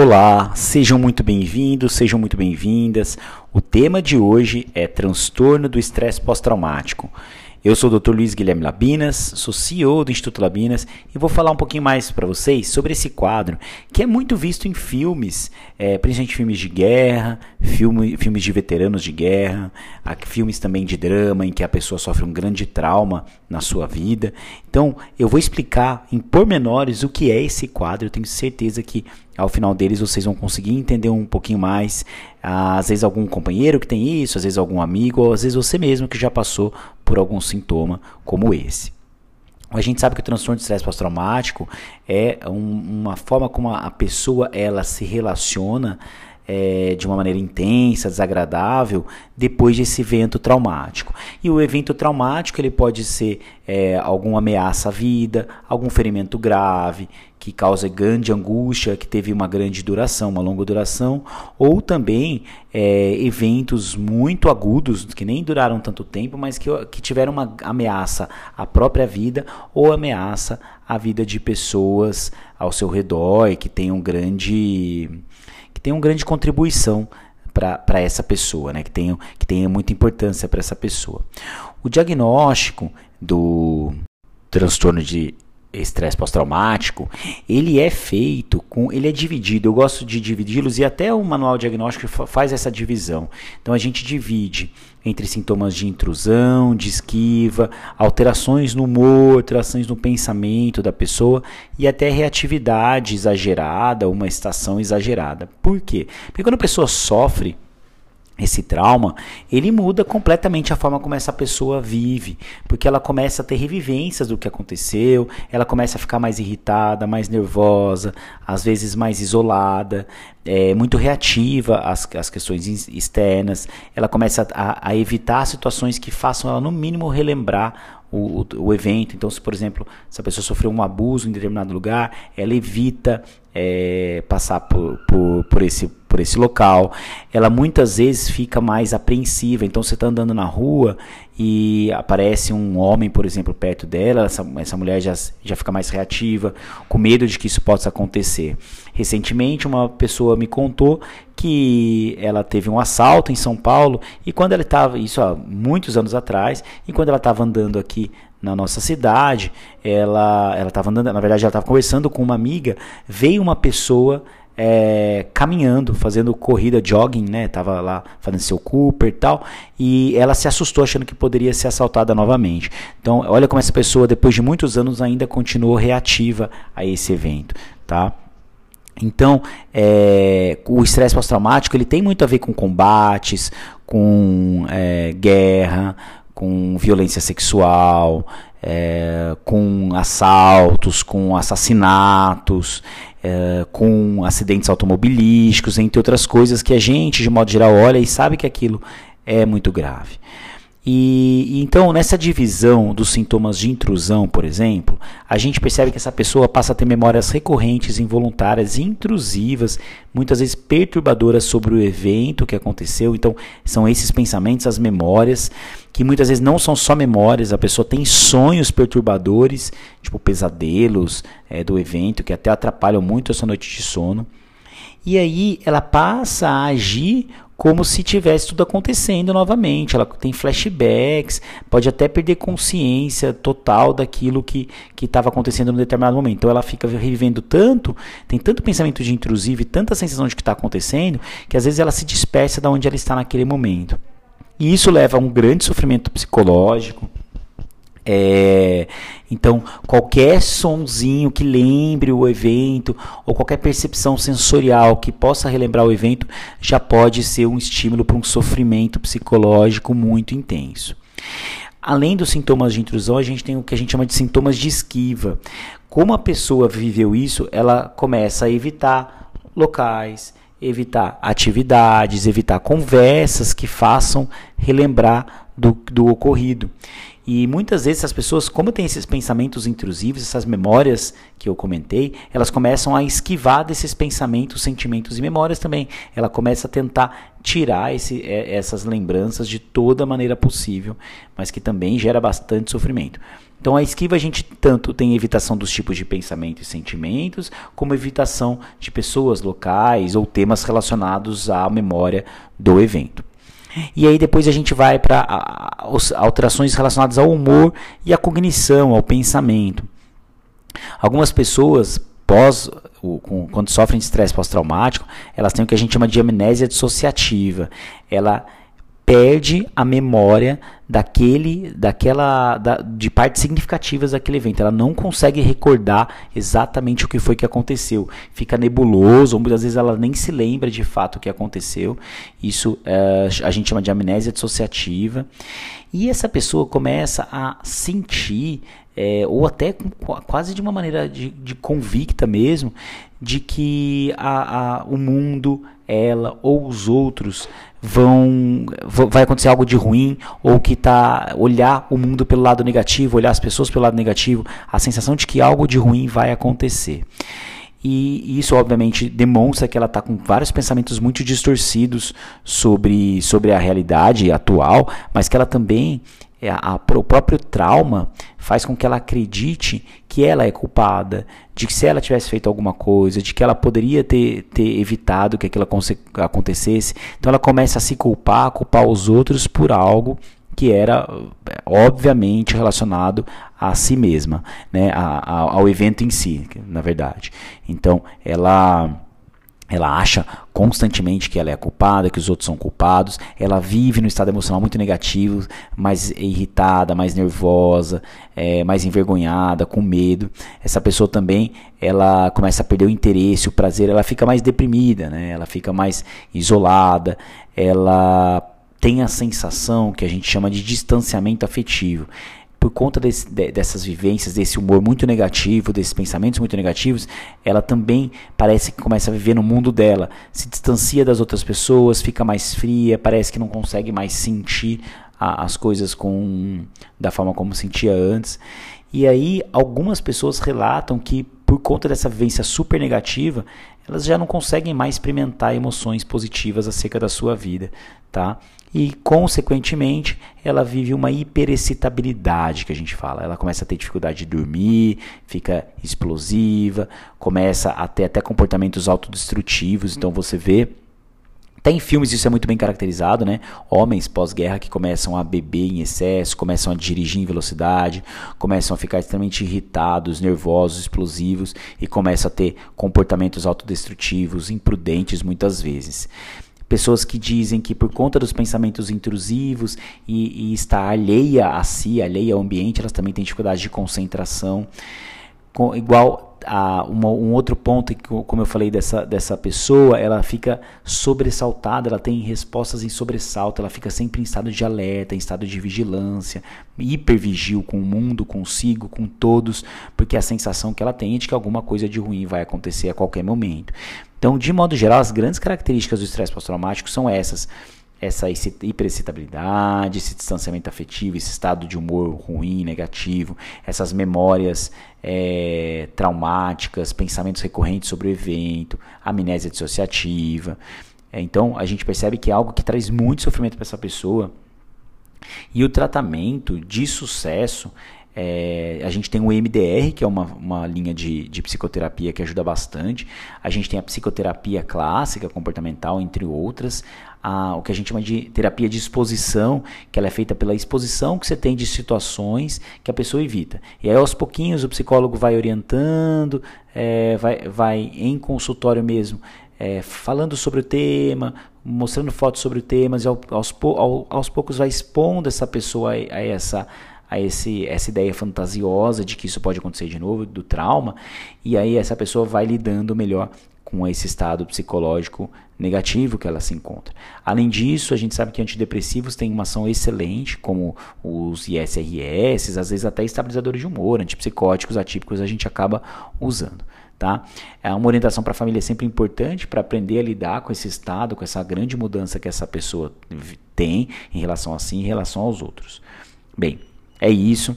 Olá, sejam muito bem-vindos, sejam muito bem-vindas. O tema de hoje é transtorno do estresse pós-traumático. Eu sou o Dr. Luiz Guilherme Labinas, sou CEO do Instituto Labinas e vou falar um pouquinho mais para vocês sobre esse quadro que é muito visto em filmes, é, principalmente filmes de guerra, filme, filmes de veteranos de guerra, filmes também de drama em que a pessoa sofre um grande trauma na sua vida. Então, eu vou explicar em pormenores o que é esse quadro. Eu tenho certeza que ao final deles vocês vão conseguir entender um pouquinho mais. Às vezes algum companheiro que tem isso, às vezes algum amigo, ou às vezes você mesmo que já passou por algum sintoma como esse. A gente sabe que o transtorno de estresse pós-traumático é um, uma forma como a pessoa ela se relaciona é, de uma maneira intensa, desagradável, depois desse evento traumático. E o evento traumático ele pode ser é, alguma ameaça à vida, algum ferimento grave que causa grande angústia, que teve uma grande duração, uma longa duração, ou também é, eventos muito agudos que nem duraram tanto tempo, mas que, que tiveram uma ameaça à própria vida ou ameaça à vida de pessoas ao seu redor e que tenham grande que tenham grande contribuição para essa pessoa, né? que, tenham, que tenha muita importância para essa pessoa. O diagnóstico do transtorno de estresse pós-traumático, ele é feito com, ele é dividido. Eu gosto de dividi-los e até o manual diagnóstico faz essa divisão. Então a gente divide entre sintomas de intrusão, de esquiva, alterações no humor, alterações no pensamento da pessoa e até reatividade exagerada, uma estação exagerada. Por quê? Porque quando a pessoa sofre esse trauma, ele muda completamente a forma como essa pessoa vive, porque ela começa a ter revivências do que aconteceu, ela começa a ficar mais irritada, mais nervosa, às vezes mais isolada, é, muito reativa às, às questões externas, ela começa a, a evitar situações que façam ela, no mínimo, relembrar o, o, evento. Então, se por exemplo, se a pessoa sofreu um abuso em determinado lugar, ela evita é, passar por, por, por, esse, por esse local. Ela muitas vezes fica mais apreensiva. Então, você está andando na rua e aparece um homem, por exemplo, perto dela, essa, essa mulher já, já fica mais reativa, com medo de que isso possa acontecer. Recentemente, uma pessoa me contou que ela teve um assalto em São Paulo e quando ela estava, isso há muitos anos atrás, e quando ela estava andando aqui na nossa cidade, ela estava andando, na verdade ela estava conversando com uma amiga, veio uma pessoa é, caminhando, fazendo corrida, jogging, né? Tava lá fazendo seu Cooper e tal. E ela se assustou achando que poderia ser assaltada novamente. Então, olha como essa pessoa, depois de muitos anos, ainda continuou reativa a esse evento, tá? Então, é, o estresse pós-traumático ele tem muito a ver com combates, com é, guerra, com violência sexual, é, com assaltos, com assassinatos, é, com acidentes automobilísticos, entre outras coisas que a gente, de modo geral, olha e sabe que aquilo é muito grave. E, então, nessa divisão dos sintomas de intrusão, por exemplo, a gente percebe que essa pessoa passa a ter memórias recorrentes, involuntárias, intrusivas, muitas vezes perturbadoras sobre o evento que aconteceu. Então, são esses pensamentos, as memórias, que muitas vezes não são só memórias, a pessoa tem sonhos perturbadores, tipo pesadelos é, do evento, que até atrapalham muito essa noite de sono. E aí ela passa a agir como se tivesse tudo acontecendo novamente. Ela tem flashbacks, pode até perder consciência total daquilo que estava acontecendo num determinado momento. Então ela fica revivendo tanto, tem tanto pensamento de intrusivo e tanta sensação de que está acontecendo, que às vezes ela se dispersa da onde ela está naquele momento. E isso leva a um grande sofrimento psicológico, é, então, qualquer sonzinho que lembre o evento, ou qualquer percepção sensorial que possa relembrar o evento, já pode ser um estímulo para um sofrimento psicológico muito intenso. Além dos sintomas de intrusão, a gente tem o que a gente chama de sintomas de esquiva. Como a pessoa viveu isso, ela começa a evitar locais, evitar atividades, evitar conversas que façam relembrar do, do ocorrido. E muitas vezes as pessoas, como tem esses pensamentos intrusivos, essas memórias que eu comentei, elas começam a esquivar desses pensamentos, sentimentos e memórias também. Ela começa a tentar tirar esse, é, essas lembranças de toda maneira possível, mas que também gera bastante sofrimento. Então a esquiva a gente tanto tem evitação dos tipos de pensamento e sentimentos, como evitação de pessoas, locais ou temas relacionados à memória do evento. E aí depois a gente vai para alterações relacionadas ao humor e à cognição, ao pensamento. Algumas pessoas pós o, com, quando sofrem de estresse pós-traumático, elas têm o que a gente chama de amnésia dissociativa. Ela perde a memória daquele, daquela, da, de partes significativas daquele evento. Ela não consegue recordar exatamente o que foi que aconteceu. Fica nebuloso, ou muitas vezes ela nem se lembra de fato o que aconteceu. Isso é, a gente chama de amnésia dissociativa. E essa pessoa começa a sentir, é, ou até quase de uma maneira de, de convicta mesmo, de que a, a, o mundo, ela ou os outros vão vai acontecer algo de ruim ou que tá olhar o mundo pelo lado negativo, olhar as pessoas pelo lado negativo, a sensação de que algo de ruim vai acontecer. E isso obviamente demonstra que ela está com vários pensamentos muito distorcidos sobre, sobre a realidade atual, mas que ela também é, a, o próprio trauma faz com que ela acredite que ela é culpada, de que se ela tivesse feito alguma coisa, de que ela poderia ter, ter evitado que aquilo acontecesse. Então ela começa a se culpar, a culpar os outros por algo que era obviamente relacionado a si mesma, né, a, a, ao evento em si, na verdade. Então ela ela acha constantemente que ela é culpada, que os outros são culpados. Ela vive no estado emocional muito negativo, mais irritada, mais nervosa, é, mais envergonhada, com medo. Essa pessoa também, ela começa a perder o interesse, o prazer. Ela fica mais deprimida, né? Ela fica mais isolada. Ela tem a sensação que a gente chama de distanciamento afetivo por conta desse, de, dessas vivências, desse humor muito negativo, desses pensamentos muito negativos, ela também parece que começa a viver no mundo dela, se distancia das outras pessoas, fica mais fria, parece que não consegue mais sentir a, as coisas com da forma como sentia antes. E aí algumas pessoas relatam que por conta dessa vivência super negativa, elas já não conseguem mais experimentar emoções positivas acerca da sua vida, tá? e, consequentemente, ela vive uma hiperexcitabilidade que a gente fala. Ela começa a ter dificuldade de dormir, fica explosiva, começa a ter até comportamentos autodestrutivos. Então você vê até em filmes isso é muito bem caracterizado, né? Homens pós-guerra que começam a beber em excesso, começam a dirigir em velocidade, começam a ficar extremamente irritados, nervosos, explosivos e começam a ter comportamentos autodestrutivos, imprudentes muitas vezes. Pessoas que dizem que por conta dos pensamentos intrusivos e, e estar alheia a si, alheia ao ambiente, elas também têm dificuldade de concentração. Com, igual a, uma, um outro ponto, que, como eu falei dessa, dessa pessoa, ela fica sobressaltada, ela tem respostas em sobressalto, ela fica sempre em estado de alerta, em estado de vigilância, hipervigil com o mundo, consigo, com todos, porque a sensação que ela tem é de que alguma coisa de ruim vai acontecer a qualquer momento. Então, de modo geral, as grandes características do estresse pós-traumático são essas essa hiperexcitabilidade, esse distanciamento afetivo, esse estado de humor ruim, negativo, essas memórias é, traumáticas, pensamentos recorrentes sobre o evento, amnésia dissociativa. É, então a gente percebe que é algo que traz muito sofrimento para essa pessoa. E o tratamento de sucesso é, a gente tem o MDR, que é uma, uma linha de, de psicoterapia que ajuda bastante. A gente tem a psicoterapia clássica, comportamental, entre outras. A, o que a gente chama de terapia de exposição, que ela é feita pela exposição que você tem de situações que a pessoa evita. E aí, aos pouquinhos, o psicólogo vai orientando, é, vai, vai em consultório mesmo, é, falando sobre o tema, mostrando fotos sobre o tema, e aos, aos, aos poucos vai expondo essa pessoa a, a essa a esse, essa ideia fantasiosa de que isso pode acontecer de novo, do trauma, e aí essa pessoa vai lidando melhor com esse estado psicológico negativo que ela se encontra. Além disso, a gente sabe que antidepressivos têm uma ação excelente, como os ISRS, às vezes até estabilizadores de humor, antipsicóticos atípicos a gente acaba usando. tá? É uma orientação para a família é sempre importante para aprender a lidar com esse estado, com essa grande mudança que essa pessoa tem em relação a si, em relação aos outros. Bem, é isso.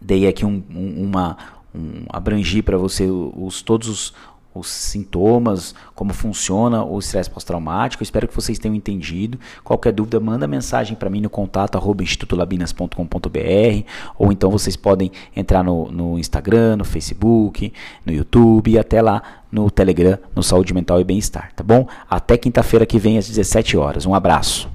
Dei aqui um, um, uma um, abrangi para você os todos os, os sintomas, como funciona o estresse pós-traumático. Espero que vocês tenham entendido. Qualquer dúvida, manda mensagem para mim no contato arroba institutolabinas.com.br ou então vocês podem entrar no, no Instagram, no Facebook, no YouTube e até lá no Telegram, no Saúde Mental e Bem-Estar, tá bom? Até quinta-feira que vem às 17 horas. Um abraço.